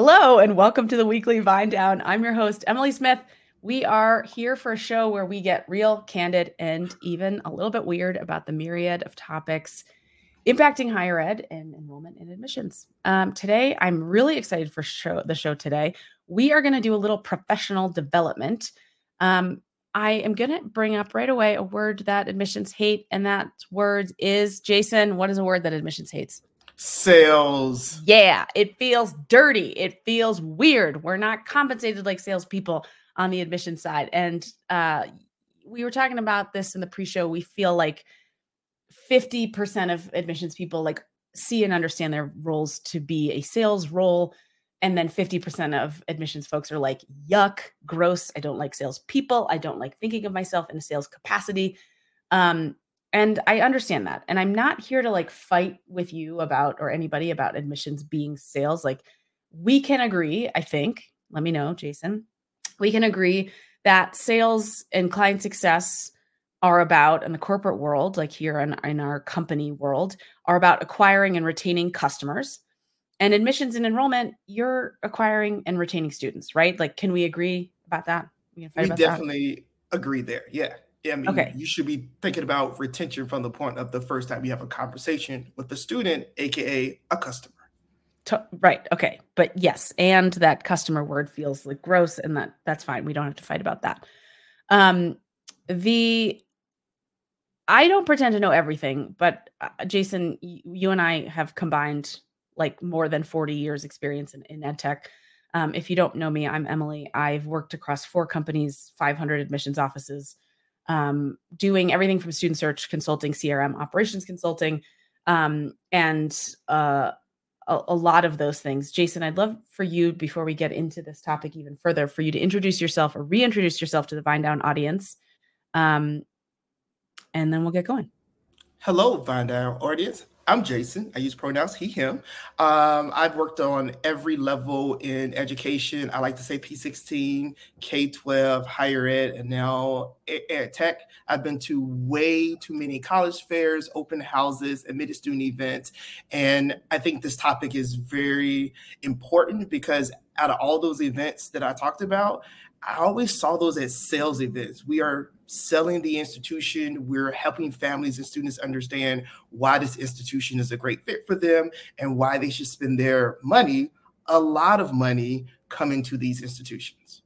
Hello, and welcome to the weekly Vine Down. I'm your host, Emily Smith. We are here for a show where we get real, candid, and even a little bit weird about the myriad of topics impacting higher ed and enrollment and admissions. Um, today, I'm really excited for show, the show today. We are going to do a little professional development. Um, I am going to bring up right away a word that admissions hate, and that word is Jason. What is a word that admissions hates? Sales. Yeah, it feels dirty. It feels weird. We're not compensated like salespeople on the admission side. And uh, we were talking about this in the pre-show. We feel like 50% of admissions people like see and understand their roles to be a sales role and then 50% of admissions folks are like yuck gross i don't like sales people i don't like thinking of myself in a sales capacity um, and i understand that and i'm not here to like fight with you about or anybody about admissions being sales like we can agree i think let me know jason we can agree that sales and client success are about in the corporate world like here in, in our company world are about acquiring and retaining customers. And admissions and enrollment you're acquiring and retaining students right? Like can we agree about that? We, we definitely that? agree there yeah, I mean, okay. you should be thinking about retention from the point of the first time you have a conversation with the student, aka a customer. right. Okay. But yes, and that customer word feels like gross, and that that's fine. We don't have to fight about that. Um, the I don't pretend to know everything, but uh, Jason, you and I have combined like more than 40 years experience in, in ed tech. Um, if you don't know me, I'm Emily. I've worked across four companies, 500 admissions offices, um, doing everything from student search consulting, CRM, operations consulting, um, and uh, a, a, lot of those things. Jason, I'd love for you, before we get into this topic even further, for you to introduce yourself or reintroduce yourself to the Vine Down audience. Um, and then we'll get going. Hello, Vine Down audience. I'm Jason. I use pronouns he, him. Um, I've worked on every level in education. I like to say P16, K 12, higher ed, and now ed tech. I've been to way too many college fairs, open houses, admitted student events. And I think this topic is very important because out of all those events that I talked about, I always saw those as sales events. We are selling the institution. We're helping families and students understand why this institution is a great fit for them and why they should spend their money, a lot of money, coming to these institutions.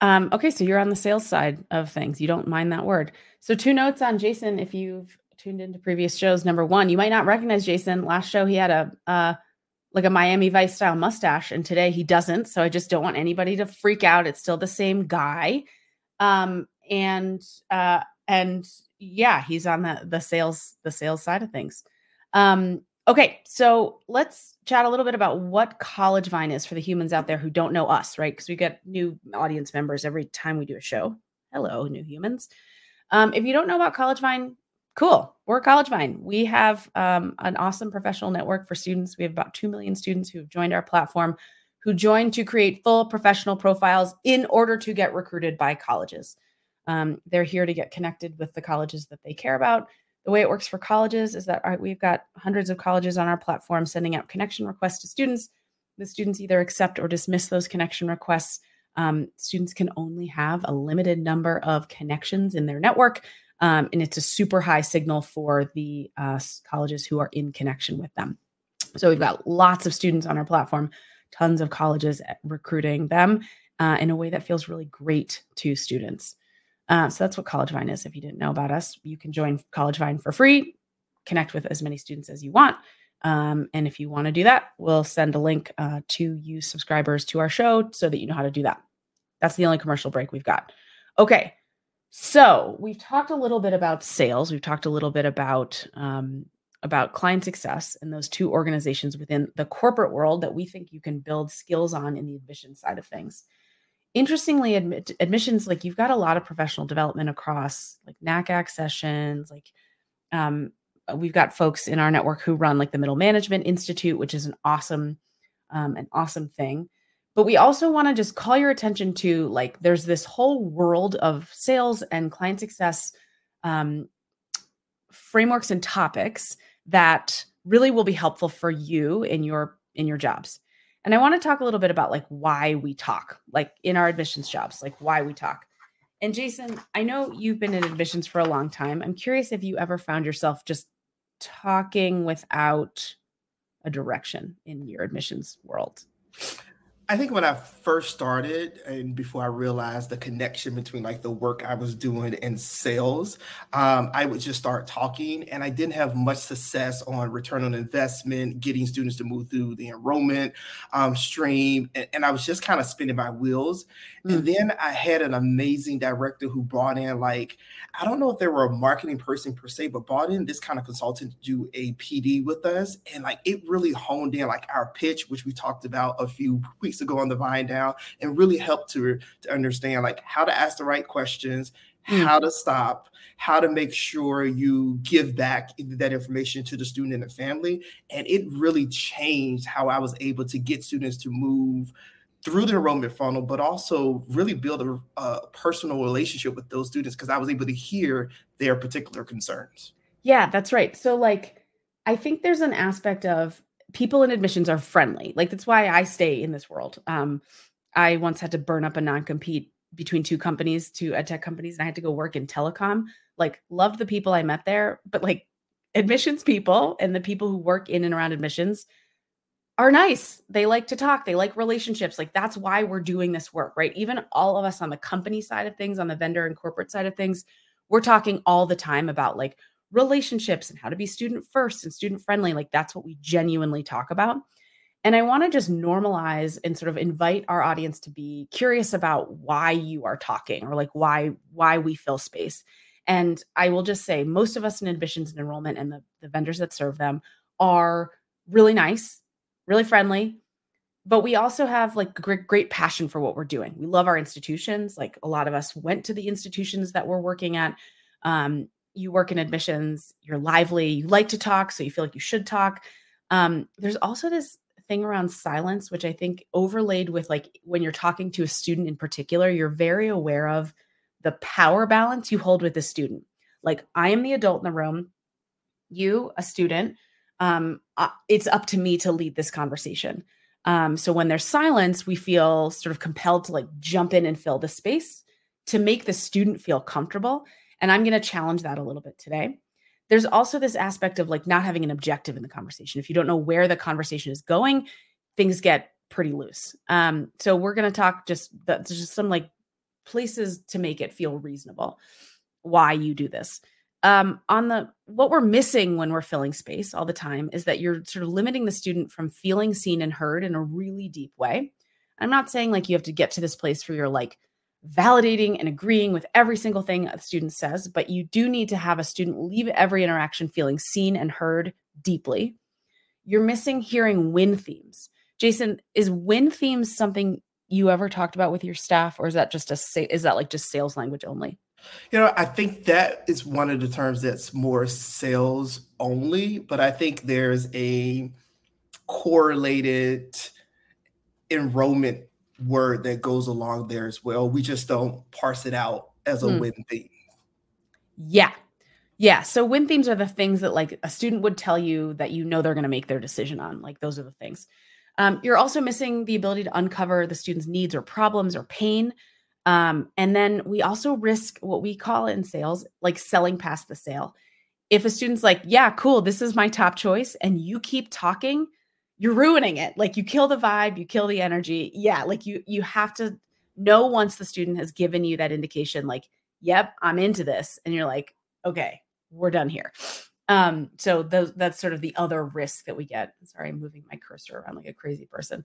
Um, okay, so you're on the sales side of things. You don't mind that word. So, two notes on Jason if you've tuned into previous shows. Number one, you might not recognize Jason. Last show, he had a uh, like a Miami Vice style mustache, and today he doesn't. So I just don't want anybody to freak out. It's still the same guy. Um, and uh, and yeah, he's on the the sales the sales side of things. Um, okay, so let's chat a little bit about what College Vine is for the humans out there who don't know us, right? Because we get new audience members every time we do a show. Hello, new humans. Um, if you don't know about College Vine, Cool. We're College Vine. We have um, an awesome professional network for students. We have about 2 million students who have joined our platform, who join to create full professional profiles in order to get recruited by colleges. Um, they're here to get connected with the colleges that they care about. The way it works for colleges is that right, we've got hundreds of colleges on our platform sending out connection requests to students. The students either accept or dismiss those connection requests. Um, students can only have a limited number of connections in their network. Um, and it's a super high signal for the uh, colleges who are in connection with them. So we've got lots of students on our platform, tons of colleges recruiting them uh, in a way that feels really great to students. Uh, so that's what College Vine is. If you didn't know about us, you can join College Vine for free, connect with as many students as you want. Um, and if you want to do that, we'll send a link uh, to you subscribers to our show so that you know how to do that. That's the only commercial break we've got. Okay. So we've talked a little bit about sales. We've talked a little bit about um, about client success and those two organizations within the corporate world that we think you can build skills on in the admission side of things. Interestingly, admit, admissions like you've got a lot of professional development across like NACAC sessions. Like um, we've got folks in our network who run like the Middle Management Institute, which is an awesome um, an awesome thing. But we also want to just call your attention to like there's this whole world of sales and client success um, frameworks and topics that really will be helpful for you in your in your jobs. And I want to talk a little bit about like why we talk, like in our admissions jobs, like why we talk. And Jason, I know you've been in admissions for a long time. I'm curious if you ever found yourself just talking without a direction in your admissions world. I think when I first started and before I realized the connection between like the work I was doing and sales, um, I would just start talking and I didn't have much success on return on investment, getting students to move through the enrollment um, stream. And, and, I was just kind of spinning my wheels. Mm-hmm. And mm. then I had an amazing director who brought in like, I don't know if they were a marketing person per se, but brought in this kind of consultant to do a PD with us. And like it really honed in like our pitch, which we talked about a few weeks weeks ago on the Vine Down and really helped to, to understand like how to ask the right questions, mm. how to stop, how to make sure you give back that information to the student and the family. And it really changed how I was able to get students to move through the enrollment funnel, but also really build a, a personal relationship with those students because I was able to hear their particular concerns. Yeah, that's right. So, like, I think there's an aspect of people in admissions are friendly. Like that's why I stay in this world. Um, I once had to burn up a non-compete between two companies, two edtech companies, and I had to go work in telecom. Like, loved the people I met there, but like admissions people and the people who work in and around admissions are nice. They like to talk, they like relationships. Like, that's why we're doing this work, right? Even all of us on the company side of things, on the vendor and corporate side of things, we're talking all the time about like relationships and how to be student first and student friendly. Like that's what we genuinely talk about. And I want to just normalize and sort of invite our audience to be curious about why you are talking or like why why we fill space. And I will just say most of us in admissions and enrollment and the, the vendors that serve them are really nice, really friendly, but we also have like great, great passion for what we're doing. We love our institutions. Like a lot of us went to the institutions that we're working at. Um, you work in admissions, you're lively, you like to talk, so you feel like you should talk. Um, there's also this thing around silence, which I think overlaid with like when you're talking to a student in particular, you're very aware of the power balance you hold with the student. Like I am the adult in the room, you, a student, um, uh, it's up to me to lead this conversation. Um, so when there's silence, we feel sort of compelled to like jump in and fill the space to make the student feel comfortable. And I'm going to challenge that a little bit today. There's also this aspect of like not having an objective in the conversation. If you don't know where the conversation is going, things get pretty loose. Um, so we're going to talk just that's just some like places to make it feel reasonable why you do this. Um, on the what we're missing when we're filling space all the time is that you're sort of limiting the student from feeling seen and heard in a really deep way. I'm not saying like you have to get to this place where you're like validating and agreeing with every single thing a student says, but you do need to have a student leave every interaction feeling seen and heard deeply. You're missing hearing win themes. Jason, is win themes something you ever talked about with your staff, or is that just a is that like just sales language only? You know, I think that is one of the terms that's more sales only, but I think there's a correlated enrollment word that goes along there as well. We just don't parse it out as a mm. win theme. Yeah. Yeah. So win themes are the things that like a student would tell you that you know they're going to make their decision on. Like those are the things. Um, you're also missing the ability to uncover the student's needs or problems or pain. Um, and then we also risk what we call in sales, like selling past the sale. If a student's like, yeah, cool, this is my top choice, and you keep talking, you're ruining it. Like you kill the vibe, you kill the energy. Yeah, like you you have to know once the student has given you that indication like, "Yep, I'm into this." And you're like, "Okay, we're done here." Um so those that's sort of the other risk that we get. Sorry, I'm moving my cursor around like a crazy person.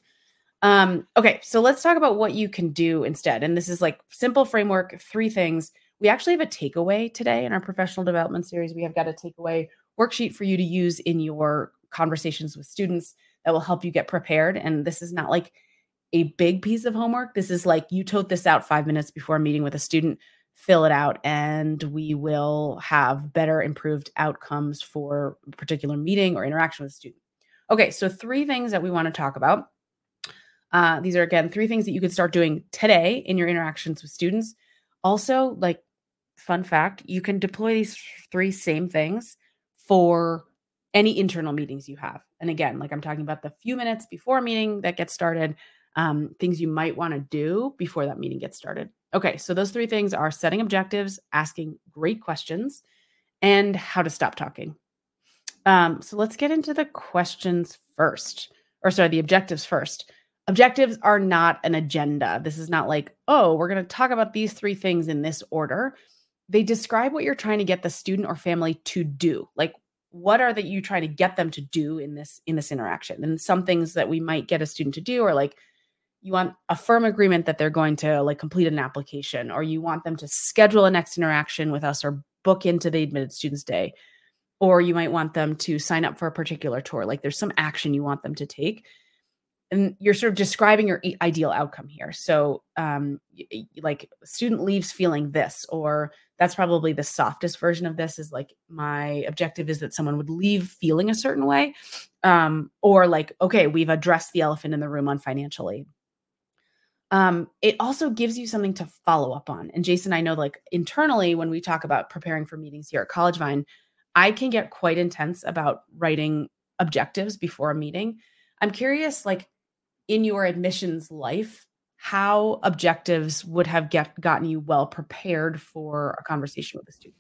Um okay, so let's talk about what you can do instead. And this is like simple framework, three things. We actually have a takeaway today in our professional development series. We have got a takeaway worksheet for you to use in your conversations with students that will help you get prepared. And this is not like a big piece of homework. This is like you tote this out five minutes before a meeting with a student, fill it out, and we will have better improved outcomes for a particular meeting or interaction with a student. Okay, so three things that we want to talk about. Uh, these are again three things that you could start doing today in your interactions with students. Also, like fun fact, you can deploy these three same things for any internal meetings you have. And again, like I'm talking about the few minutes before a meeting that gets started, um, things you might want to do before that meeting gets started. Okay, so those three things are setting objectives, asking great questions, and how to stop talking. Um, so let's get into the questions first, or sorry, the objectives first. Objectives are not an agenda. This is not like, oh, we're going to talk about these three things in this order. They describe what you're trying to get the student or family to do. Like, what are that you trying to get them to do in this in this interaction? And some things that we might get a student to do are like, you want a firm agreement that they're going to like complete an application, or you want them to schedule a next interaction with us or book into the admitted students day. Or you might want them to sign up for a particular tour. Like there's some action you want them to take. And you're sort of describing your ideal outcome here. So um like student leaves feeling this or that's probably the softest version of this is like my objective is that someone would leave feeling a certain way um or like okay we've addressed the elephant in the room on financial aid um, it also gives you something to follow up on. And Jason, I know like internally when we talk about preparing for meetings here at College Vine, I can get quite intense about writing objectives before a meeting. I'm curious, like in your admissions life, how objectives would have get gotten you well prepared for a conversation with a student.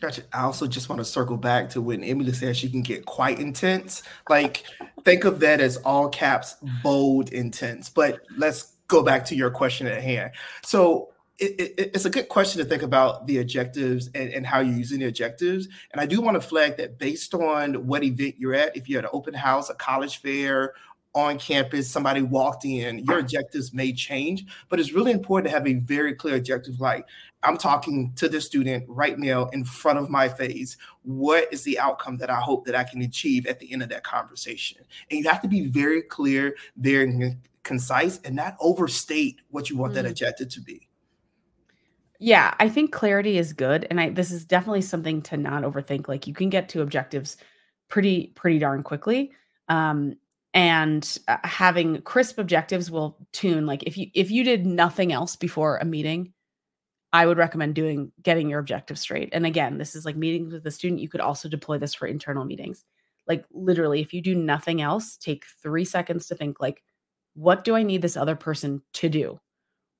Gotcha. I also just want to circle back to when Emily said she can get quite intense. Like, think of that as all caps, bold, intense. But let's go back to your question at hand. So, it, it, it's a good question to think about the objectives and, and, how you're using the objectives. And I do want to flag that based on what event you're at, if you're at an open house, a college fair, on campus, somebody walked in, your objectives may change, but it's really important to have a very clear objective like, I'm talking to the student right now in front of my face. What is the outcome that I hope that I can achieve at the end of that conversation? And you have to be very clear, very concise, and not overstate what you want mm. that objective to be. Yeah, I think clarity is good. And I this is definitely something to not overthink. Like you can get to objectives pretty, pretty darn quickly. Um, and uh, having crisp objectives will tune like if you if you did nothing else before a meeting i would recommend doing getting your objective straight and again this is like meetings with the student you could also deploy this for internal meetings like literally if you do nothing else take 3 seconds to think like what do i need this other person to do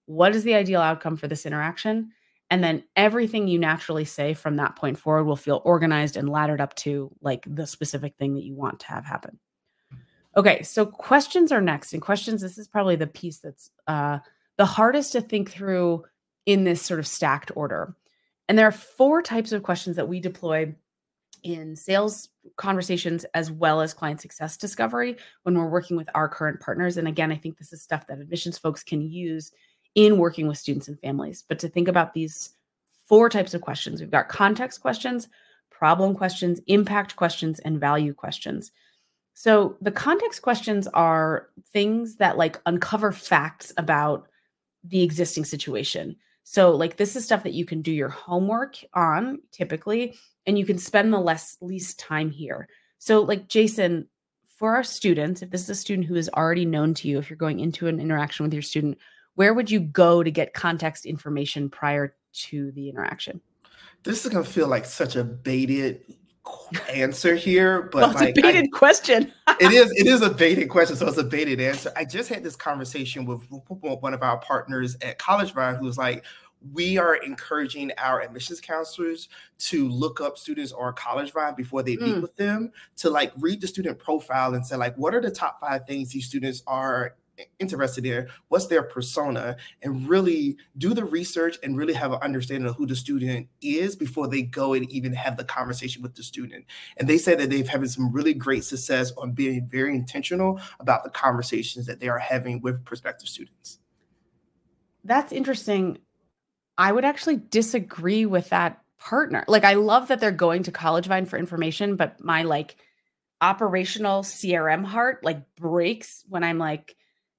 what is the ideal outcome for this interaction? And then everything you naturally say from that point forward will feel organized and laddered up to like the specific thing that you want to have happen. Okay, so questions are next. And questions, this is probably the piece that's uh, the hardest to think through in this sort of stacked order. And there are four types of questions that we deploy in sales conversations as well as client success discovery when we're working with our current partners. And again, I think this is stuff that admissions folks can use in working with students and families. But to think about these four types of questions we've got context questions, problem questions, impact questions, and value questions. So the context questions are things that like uncover facts about the existing situation. So like this is stuff that you can do your homework on typically and you can spend the less least time here. So like Jason for our students if this is a student who is already known to you if you're going into an interaction with your student where would you go to get context information prior to the interaction? This is going to feel like such a baited answer here, but well, it's like, a baited I, question. it is. It is a baited question, so it's a baited answer. I just had this conversation with one of our partners at College Vine, who was like, "We are encouraging our admissions counselors to look up students on College Vine before they meet mm. with them to like read the student profile and say like, what are the top five things these students are interested in what's their persona and really do the research and really have an understanding of who the student is before they go and even have the conversation with the student. And they said that they've having some really great success on being very intentional about the conversations that they are having with prospective students. That's interesting. I would actually disagree with that partner. Like i love that they're going to college vine for information but my like operational crm heart like breaks when i'm like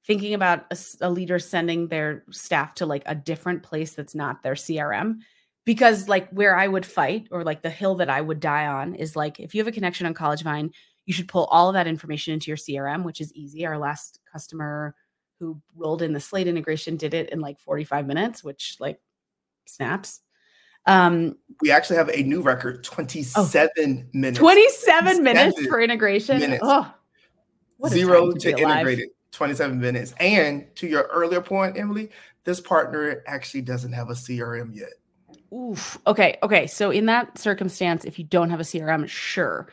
thinking about a, a, leader sending their staff to like a different place that's not their CRM because like where I would fight or like the hill that I would die on is like if you have a connection on College Vine, you should pull all of that information into your CRM, which is easy. Our last customer who rolled in the Slate integration did it in like 45 minutes, which like snaps. Um, we actually have a new record 27 oh, minutes. 27 minutes for integration. Minutes. Oh, Zero to, to integrated. 27 minutes. And to your earlier point, Emily, this partner actually doesn't have a CRM yet. Oof. Okay. Okay. So in that circumstance, if you don't have a CRM, sure,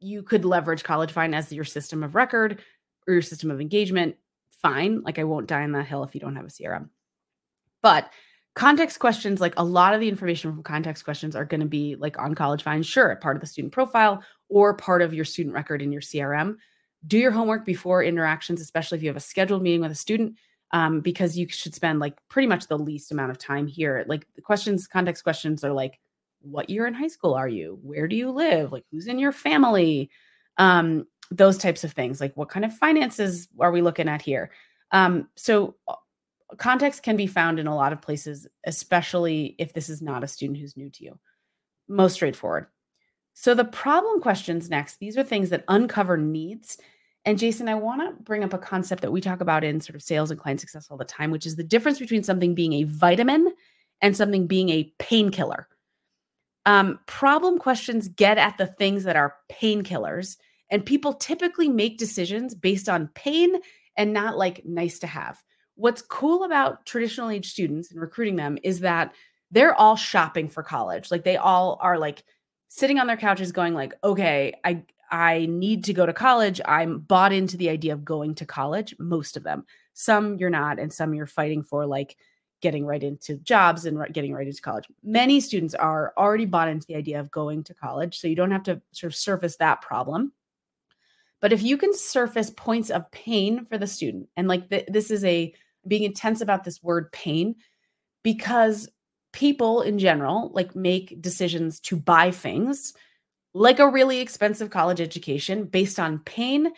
you could leverage College Vine as your system of record or your system of engagement. Fine. Like I won't die on that hill if you don't have a CRM. But context questions, like a lot of the information from context questions are going to be like on College Vine, sure, part of the student profile or part of your student record in your CRM. Do your homework before interactions, especially if you have a scheduled meeting with a student um, because you should spend like pretty much the least amount of time here. Like the questions, context questions are like, what year in high school are you? Where do you live? Like who's in your family? Um, those types of things. Like what kind of finances are we looking at here? Um, so uh, context can be found in a lot of places, especially if this is not a student who's new to you. Most straightforward. So the problem questions next, these are things that uncover needs and Jason, I want to bring up a concept that we talk about in sort of sales and client success all the time, which is the difference between something being a vitamin and something being a painkiller. Um, problem questions get at the things that are painkillers, and people typically make decisions based on pain and not like nice to have. What's cool about traditional age students and recruiting them is that they're all shopping for college. Like they all are like sitting on their couches going like, okay, I I need to go to college. I'm bought into the idea of going to college, most of them. Some you're not, and some you're fighting for, like getting right into jobs and getting right into college. Many students are already bought into the idea of going to college. So you don't have to sort of surface that problem. But if you can surface points of pain for the student, and like th- this is a being intense about this word pain, because people in general like make decisions to buy things like a really expensive college education based on pain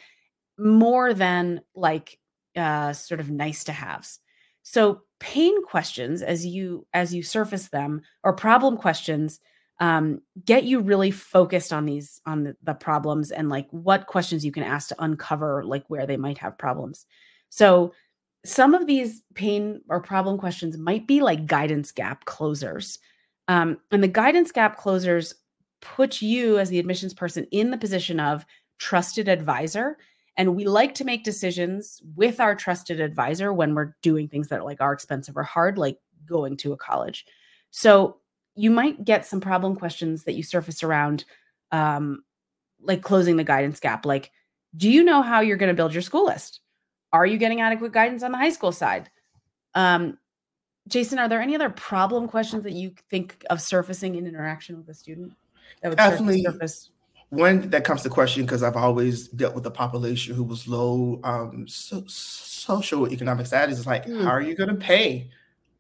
more than like uh, sort of nice to haves. So pain questions as you as you surface them or problem questions um, get you really focused on these on the, the problems and like what questions you can ask to uncover like where they might have problems. So some of these pain or problem questions might be like guidance gap closers. Um, and the guidance gap closers put you as the admissions person in the position of trusted advisor and we like to make decisions with our trusted advisor when we're doing things that like are expensive or hard like going to a college so you might get some problem questions that you surface around um, like closing the guidance gap like do you know how you're going to build your school list are you getting adequate guidance on the high school side um, jason are there any other problem questions that you think of surfacing in interaction with a student that would definitely surface? When that comes to question, because I've always dealt with a population who was low um, so, social economic status, is like, mm. how are you going to pay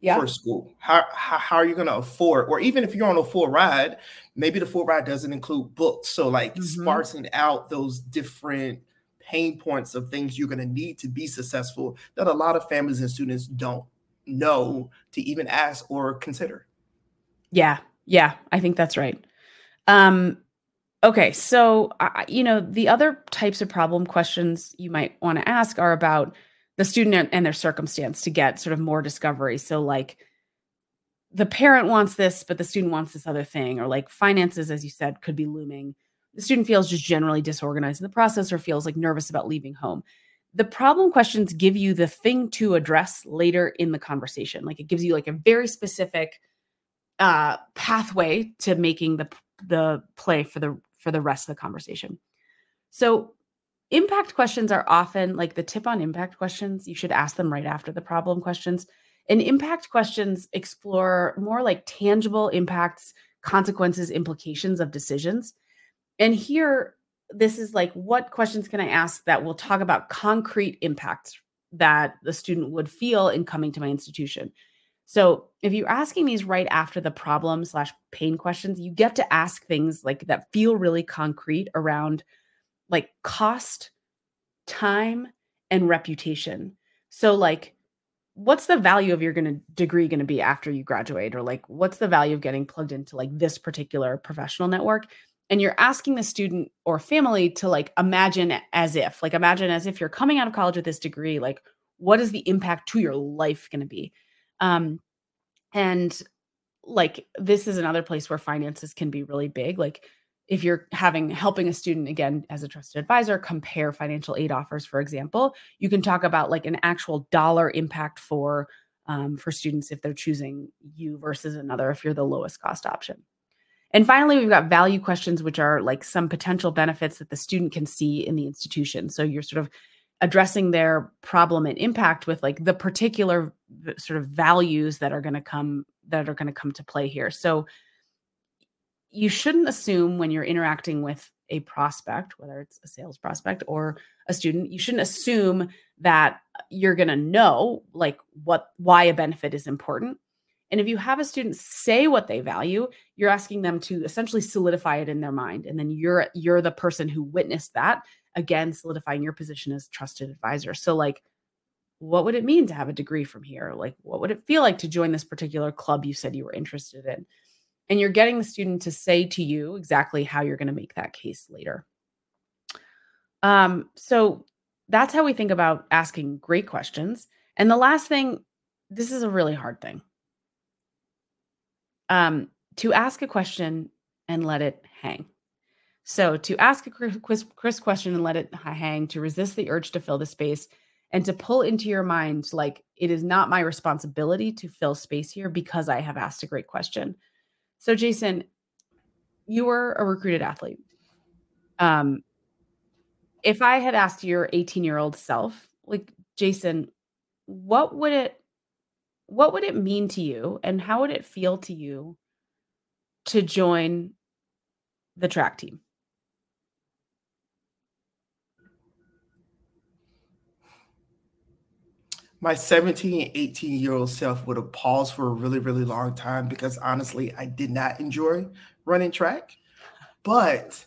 yeah. for school? How, how, how are you going to afford? Or even if you're on a full ride, maybe the full ride doesn't include books. So like mm-hmm. sparsing out those different pain points of things you're going to need to be successful that a lot of families and students don't know to even ask or consider. Yeah, yeah, I think that's right. Um, okay, so uh, you know the other types of problem questions you might want to ask are about the student and their circumstance to get sort of more discovery. So like the parent wants this, but the student wants this other thing, or like finances, as you said, could be looming. The student feels just generally disorganized in the process or feels like nervous about leaving home. The problem questions give you the thing to address later in the conversation. Like it gives you like a very specific uh, pathway to making the the play for the for the rest of the conversation. So impact questions are often like the tip on impact questions. You should ask them right after the problem questions. And impact questions explore more like tangible impacts, consequences, implications of decisions. And here, this is like, what questions can I ask that will talk about concrete impacts that the student would feel in coming to my institution? So if you're asking these right after the problem slash pain questions, you get to ask things like that feel really concrete around like cost, time, and reputation. So like what's the value of your gonna degree going to be after you graduate or like what's the value of getting plugged into like this particular professional network and you're asking the student or family to like imagine as if like imagine as if you're coming out of college with this degree like what is the impact to your life going to be um, and like this is another place where finances can be really big. Like if you're having helping a student again as a trusted advisor compare financial aid offers for example you can talk about like an actual dollar impact for um, for students if they're choosing you versus another if you're the lowest cost option and finally we've got value questions which are like some potential benefits that the student can see in the institution so you're sort of addressing their problem and impact with like the particular sort of values that are going to come that are going to come to play here so you shouldn't assume when you're interacting with a prospect, whether it's a sales prospect or a student, you shouldn't assume that you're going to know like what why a benefit is important. And if you have a student say what they value, you're asking them to essentially solidify it in their mind and then you're you're the person who witnessed that, again solidifying your position as trusted advisor. So like what would it mean to have a degree from here? Like what would it feel like to join this particular club you said you were interested in? and you're getting the student to say to you exactly how you're going to make that case later. Um, so that's how we think about asking great questions. And the last thing, this is a really hard thing. Um, to ask a question and let it hang. So to ask a Chris question and let it hang, to resist the urge to fill the space, and to pull into your mind like it is not my responsibility to fill space here because I have asked a great question. So, Jason, you were a recruited athlete. Um, if I had asked your 18 year old self, like Jason, what would it what would it mean to you and how would it feel to you to join the track team? my 17 and 18 year old self would have paused for a really really long time because honestly i did not enjoy running track but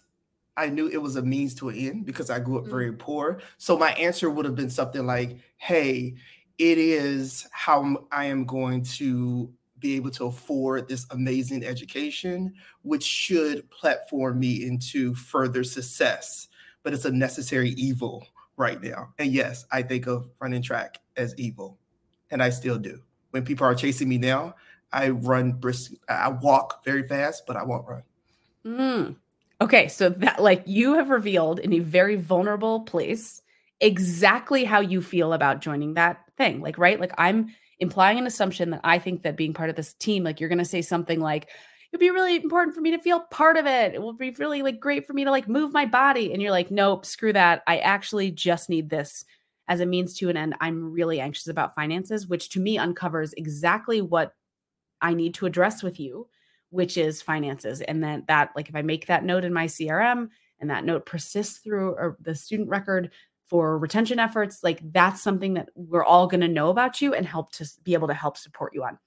i knew it was a means to an end because i grew up very mm. poor so my answer would have been something like hey it is how i am going to be able to afford this amazing education which should platform me into further success but it's a necessary evil right now. And yes, I think of running track as evil, and I still do. When people are chasing me now, I run brisk. I walk very fast, but I won't run. Mm. Okay, so that like you have revealed in a very vulnerable place exactly how you feel about joining that thing. Like, right? Like I'm implying an assumption that I think that being part of this team, like you're going to say something like, it'd be really important for me to feel part of it. It will be really like great for me to like move my body. And you're like, nope, screw that. I actually just need this as a means to an end. I'm really anxious about finances, which to me uncovers exactly what I need to address with you, which is finances. And then that, like, if I make that note in my CRM and that note persists through the student record for retention efforts, like that's something that we're all going to know about you and help to be able to help support you on.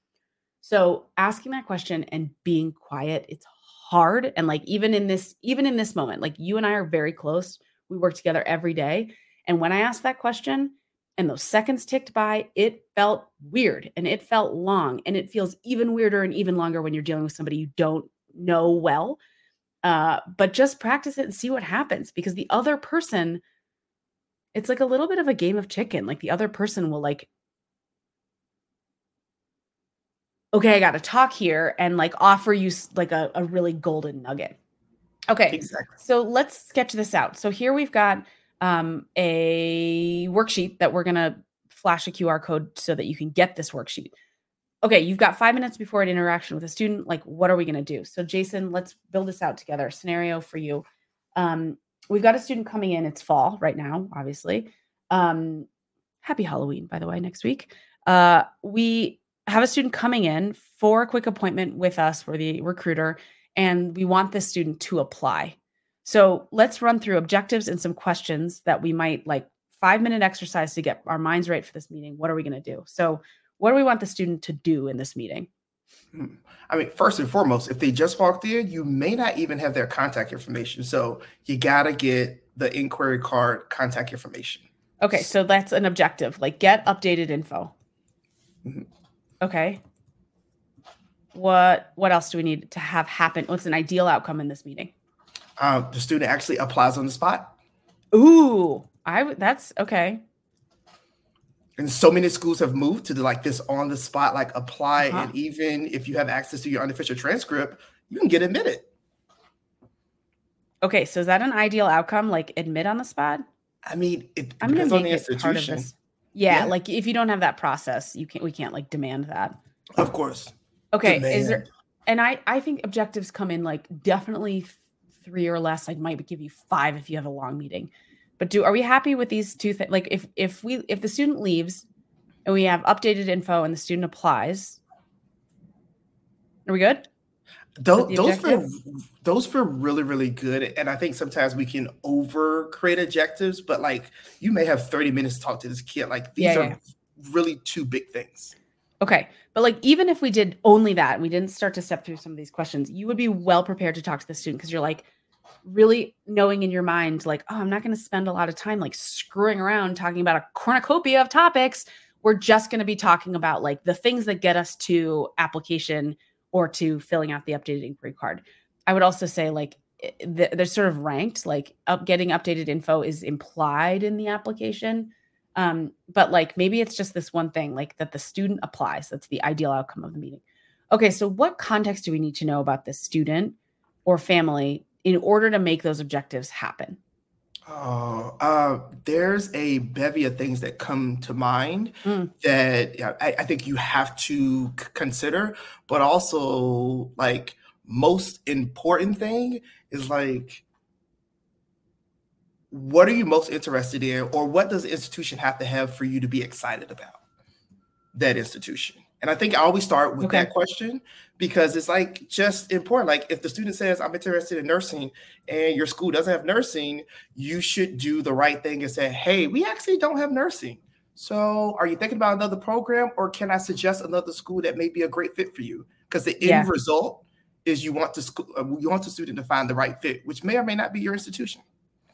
So asking that question and being quiet, it's hard. And like even in this, even in this moment, like you and I are very close. We work together every day. And when I asked that question and those seconds ticked by, it felt weird and it felt long. And it feels even weirder and even longer when you're dealing with somebody you don't know well. Uh, but just practice it and see what happens because the other person, it's like a little bit of a game of chicken. Like the other person will like okay, I got to talk here and like offer you like a, a really golden nugget. Okay. Exactly. So let's sketch this out. So here we've got um, a worksheet that we're going to flash a QR code so that you can get this worksheet. Okay, you've got five minutes before an interaction with a student. Like, what are we going to do? So, Jason, let's build this out together. Scenario for you. Um, we've got a student coming in. It's fall right now, obviously. Um, happy Halloween, by the way, next week. Uh, we have a student coming in for a quick appointment with us, we're the recruiter, and we want this student to apply. So let's run through objectives and some questions that we might like five minute exercise to get our minds right for this meeting. What are we going to do? So, what do we want the student to do in this meeting? Hmm. I mean, first and foremost, if they just walked in, you may not even have their contact information. So, you got to get the inquiry card contact information. Okay, so that's an objective like get updated info. Mm-hmm. Okay. What what else do we need to have happen? What's an ideal outcome in this meeting? Um, the student actually applies on the spot. Ooh, I that's okay. And so many schools have moved to like this on the spot, like apply, uh-huh. and even if you have access to your unofficial transcript, you can get admitted. Okay, so is that an ideal outcome? Like admit on the spot? I mean, it I'm depends on the institution. Yeah, yeah, like if you don't have that process, you can't. We can't like demand that. Of course. Okay. Demand. Is there? And I I think objectives come in like definitely three or less. I might give you five if you have a long meeting. But do are we happy with these two things? Like if if we if the student leaves and we have updated info and the student applies, are we good? Those, those feel those feel really really good, and I think sometimes we can over create objectives. But like, you may have thirty minutes to talk to this kid. Like these yeah, are yeah. really two big things. Okay, but like even if we did only that, we didn't start to step through some of these questions. You would be well prepared to talk to the student because you're like, really knowing in your mind, like, oh, I'm not going to spend a lot of time like screwing around talking about a cornucopia of topics. We're just going to be talking about like the things that get us to application or to filling out the updated inquiry card. I would also say like they're sort of ranked, like up getting updated info is implied in the application. Um, but like maybe it's just this one thing, like that the student applies. That's the ideal outcome of the meeting. Okay, so what context do we need to know about this student or family in order to make those objectives happen? Oh, uh, there's a bevy of things that come to mind mm. that I, I, think you have to c- consider, but also like most important thing is like, what are you most interested in, or what does the institution have to have for you to be excited about that institution? And I think I always start with okay. that question because it's like just important. Like if the student says, I'm interested in nursing and your school doesn't have nursing, you should do the right thing and say, Hey, we actually don't have nursing. So are you thinking about another program or can I suggest another school that may be a great fit for you? Because the end yeah. result is you want the school, uh, you want the student to find the right fit, which may or may not be your institution.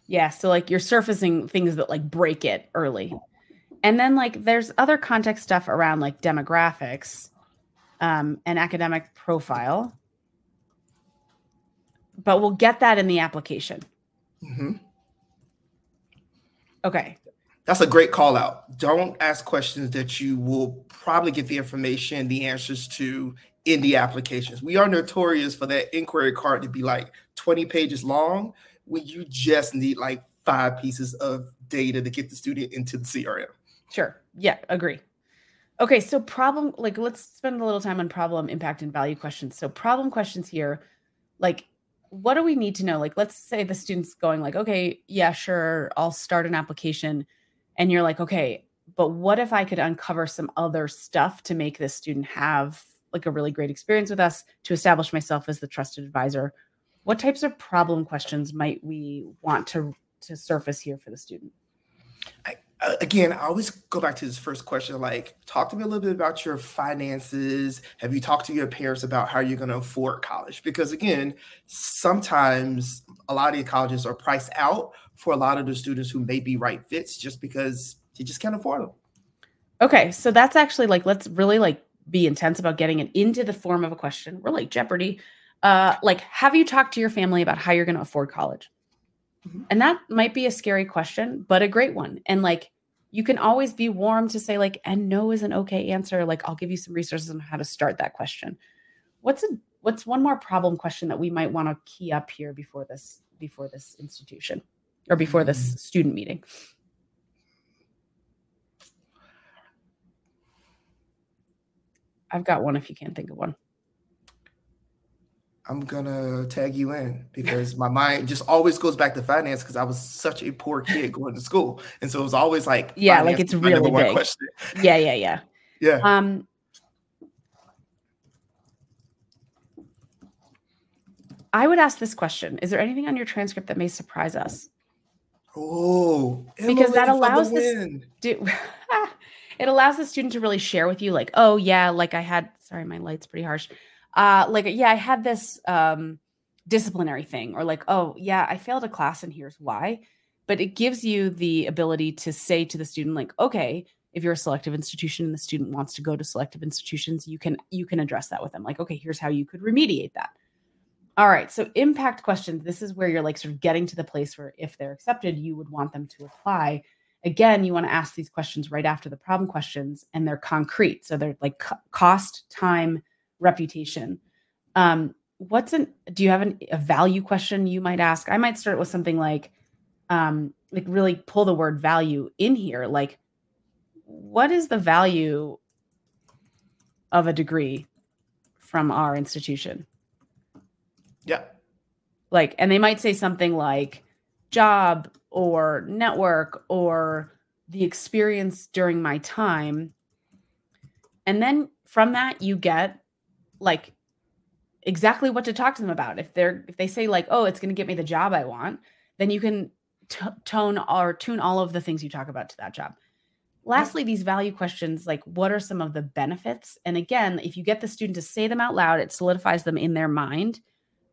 Yeah. So like you're surfacing things that like break it early. And then like there's other context stuff around like demographics um, and academic profile. But we'll get that in the application. Mm-hmm. Okay. That's a great call out. Don't ask questions that you will probably get the information, the answers to in the applications. We are notorious for that inquiry card to be like 20 pages long when you just need like five pieces of data to get the student into the CRM. Sure. Yeah, agree. Okay, so problem like let's spend a little time on problem impact and value questions. So problem questions here, like what do we need to know? Like let's say the student's going like, "Okay, yeah, sure, I'll start an application." And you're like, "Okay, but what if I could uncover some other stuff to make this student have like a really great experience with us to establish myself as the trusted advisor?" What types of problem questions might we want to to surface here for the student? I, again, I always go back to this first question like, talk to me a little bit about your finances. Have you talked to your parents about how you're going to afford college? Because again, sometimes a lot of the colleges are priced out for a lot of the students who may be right fits just because you just can't afford them. Okay. So that's actually like, let's really like be intense about getting it into the form of a question. We're like Jeopardy. Uh, like, have you talked to your family about how you're going to afford college? Mm-hmm. And that might be a scary question, but a great one. And like, you can always be warm to say like and no is an okay answer like i'll give you some resources on how to start that question what's a what's one more problem question that we might want to key up here before this before this institution or before this mm. student meeting i've got one if you can't think of one I'm gonna tag you in because my mind just always goes back to finance because I was such a poor kid going to school, and so it was always like yeah, like it's really big. Question. Yeah, yeah, yeah, yeah. Um, I would ask this question: Is there anything on your transcript that may surprise us? Oh, because that allows this. Do, it allows the student to really share with you, like, oh yeah, like I had. Sorry, my light's pretty harsh uh like yeah i had this um disciplinary thing or like oh yeah i failed a class and here's why. But it gives you the ability to say to the student like okay if you're a selective institution and the student wants to go to selective institutions you can you can address that with them. Like okay here's how you could remediate that. All right so impact questions. This is where you're like sort of getting to the place where if they're accepted you would want them to apply. Again, you want to ask these questions right after the problem questions, and they're concrete. So they're like cost, time, reputation. Um, what's an? Do you have an, a value question you might ask? I might start with something like, um, like really pull the word value in here. Like, what is the value of a degree from our institution? Yeah. Like, and they might say something like job or network or the experience during my time. And then from that, you get like exactly what to talk to them about. If they're, if they say like, oh, it's going to get me the job I want, then you can t- tone or tune all of the things you talk about to that job. Lastly, these value questions like what are some of the benefits? And again, if you get the student to say them out loud, it solidifies them in their mind.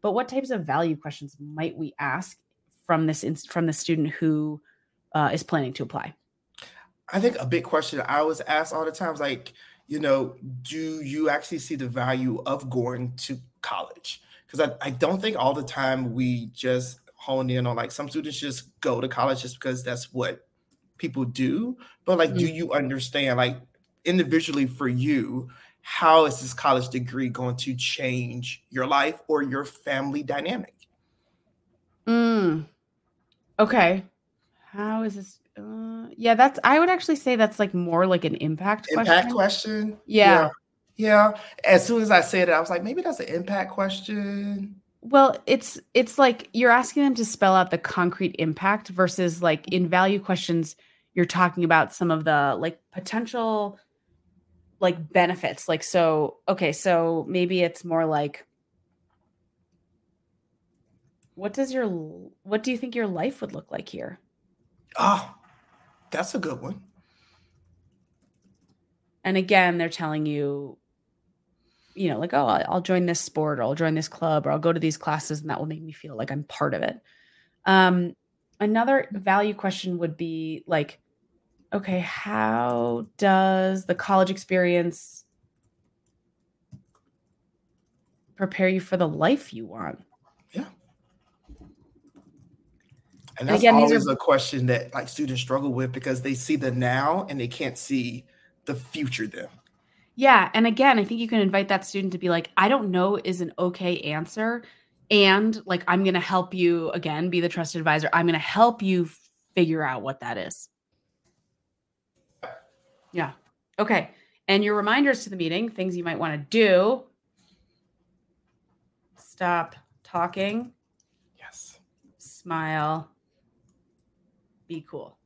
But what types of value questions might we ask from this from the student who uh, is planning to apply? I think a big question I always ask all the times, like, you know, do you actually see the value of going to college? Because I, I don't think all the time we just hone in on like some students just go to college just because that's what people do. But like, mm-hmm. do you understand, like, individually for you, how is this college degree going to change your life or your family dynamic? Mm. Okay. How is this? Uh, yeah, that's. I would actually say that's like more like an impact impact question. question. Yeah. yeah. yeah. As soon as I said it, I was like, maybe that's an impact question. Well, it's it's like you're asking them to spell out the concrete impact versus like in value questions, you're talking about some of the like potential like benefits. Like so, okay, so maybe it's more like what does your what do you think your life would look like here? Oh, that's a good one. And again, they're telling you, you know, like, oh, I'll join this sport or I'll join this club or I'll go to these classes and that will make me feel like I'm part of it. Um, another value question would be like, okay, how does the college experience prepare you for the life you want? Yeah. And that's again, always are, a question that like students struggle with because they see the now and they can't see the future them. Yeah. And again, I think you can invite that student to be like, I don't know is an okay answer. And like, I'm going to help you again, be the trusted advisor. I'm going to help you figure out what that is. Yeah. Okay. And your reminders to the meeting, things you might want to do. Stop talking. Yes. Smile be cool.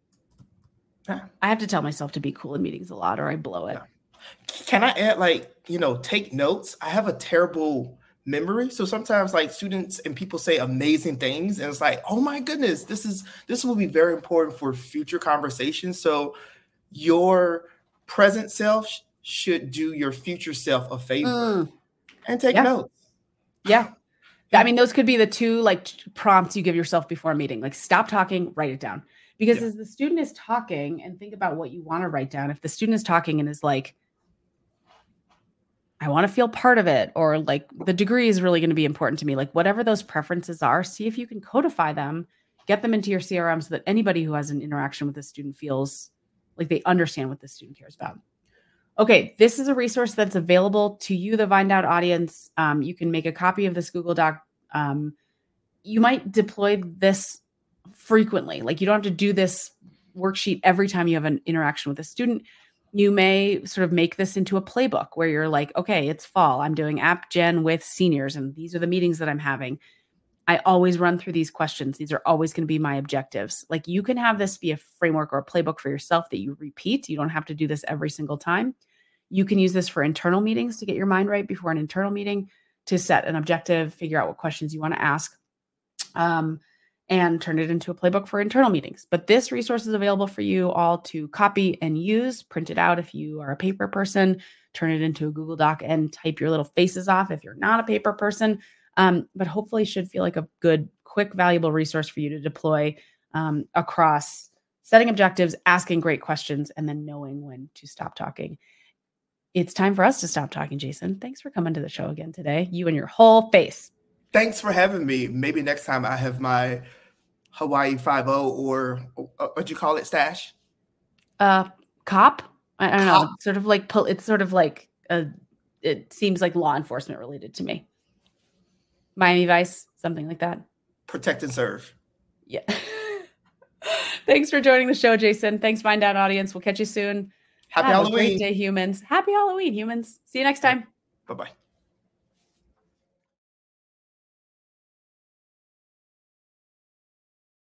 Yeah. I have to tell myself to be cool in meetings a lot or I blow it. Yeah. Can I add like, you know, take notes? I have a terrible memory. So sometimes like students and people say amazing things and it's like, "Oh my goodness, this is this will be very important for future conversations." So your present self sh- should do your future self a favor mm. and take yeah. notes. Yeah. I mean, those could be the two like prompts you give yourself before a meeting. Like, stop talking, write it down because yeah. as the student is talking and think about what you want to write down if the student is talking and is like i want to feel part of it or like the degree is really going to be important to me like whatever those preferences are see if you can codify them get them into your crm so that anybody who has an interaction with the student feels like they understand what the student cares about. Okay this is a resource that's available to you the Vindout audience. Um, you can make a copy of this google doc. Um, you might deploy this frequently. Like you don't have to do this worksheet every time you have an interaction with a student. You may sort of make this into a playbook where you're like, okay, it's fall. I'm doing app gen with seniors, and these are the meetings that I'm having. I always run through these questions. These are always going to be my objectives. Like you can have this be a framework or a playbook for yourself that you repeat. You don't have to do this every single time. You can use this for internal meetings to get your mind right before an internal meeting to set an objective, figure out what questions you want to ask. Um, and turn it into a playbook for internal meetings. But this resource is available for you all to copy and use, print it out if you are a paper person, turn it into a Google Doc and type your little faces off if you're not a paper person. Um, but hopefully, should feel like a good, quick, valuable resource for you to deploy um, across setting objectives, asking great questions, and then knowing when to stop talking. It's time for us to stop talking, Jason. Thanks for coming to the show again today. You and your whole face thanks for having me. Maybe next time I have my Hawaii Five-O uh, what you call it, stash. Uh, cop. I, I don't cop. know. Sort of like it's sort of like a. It seems like law enforcement related to me. Miami Vice, something like that. Protect and serve. Yeah. Thanks for joining the show, Jason. Thanks, Find Out audience. We'll catch you soon. Happy Have Halloween. day, humans. Happy Halloween, humans. See you next time. Bye bye.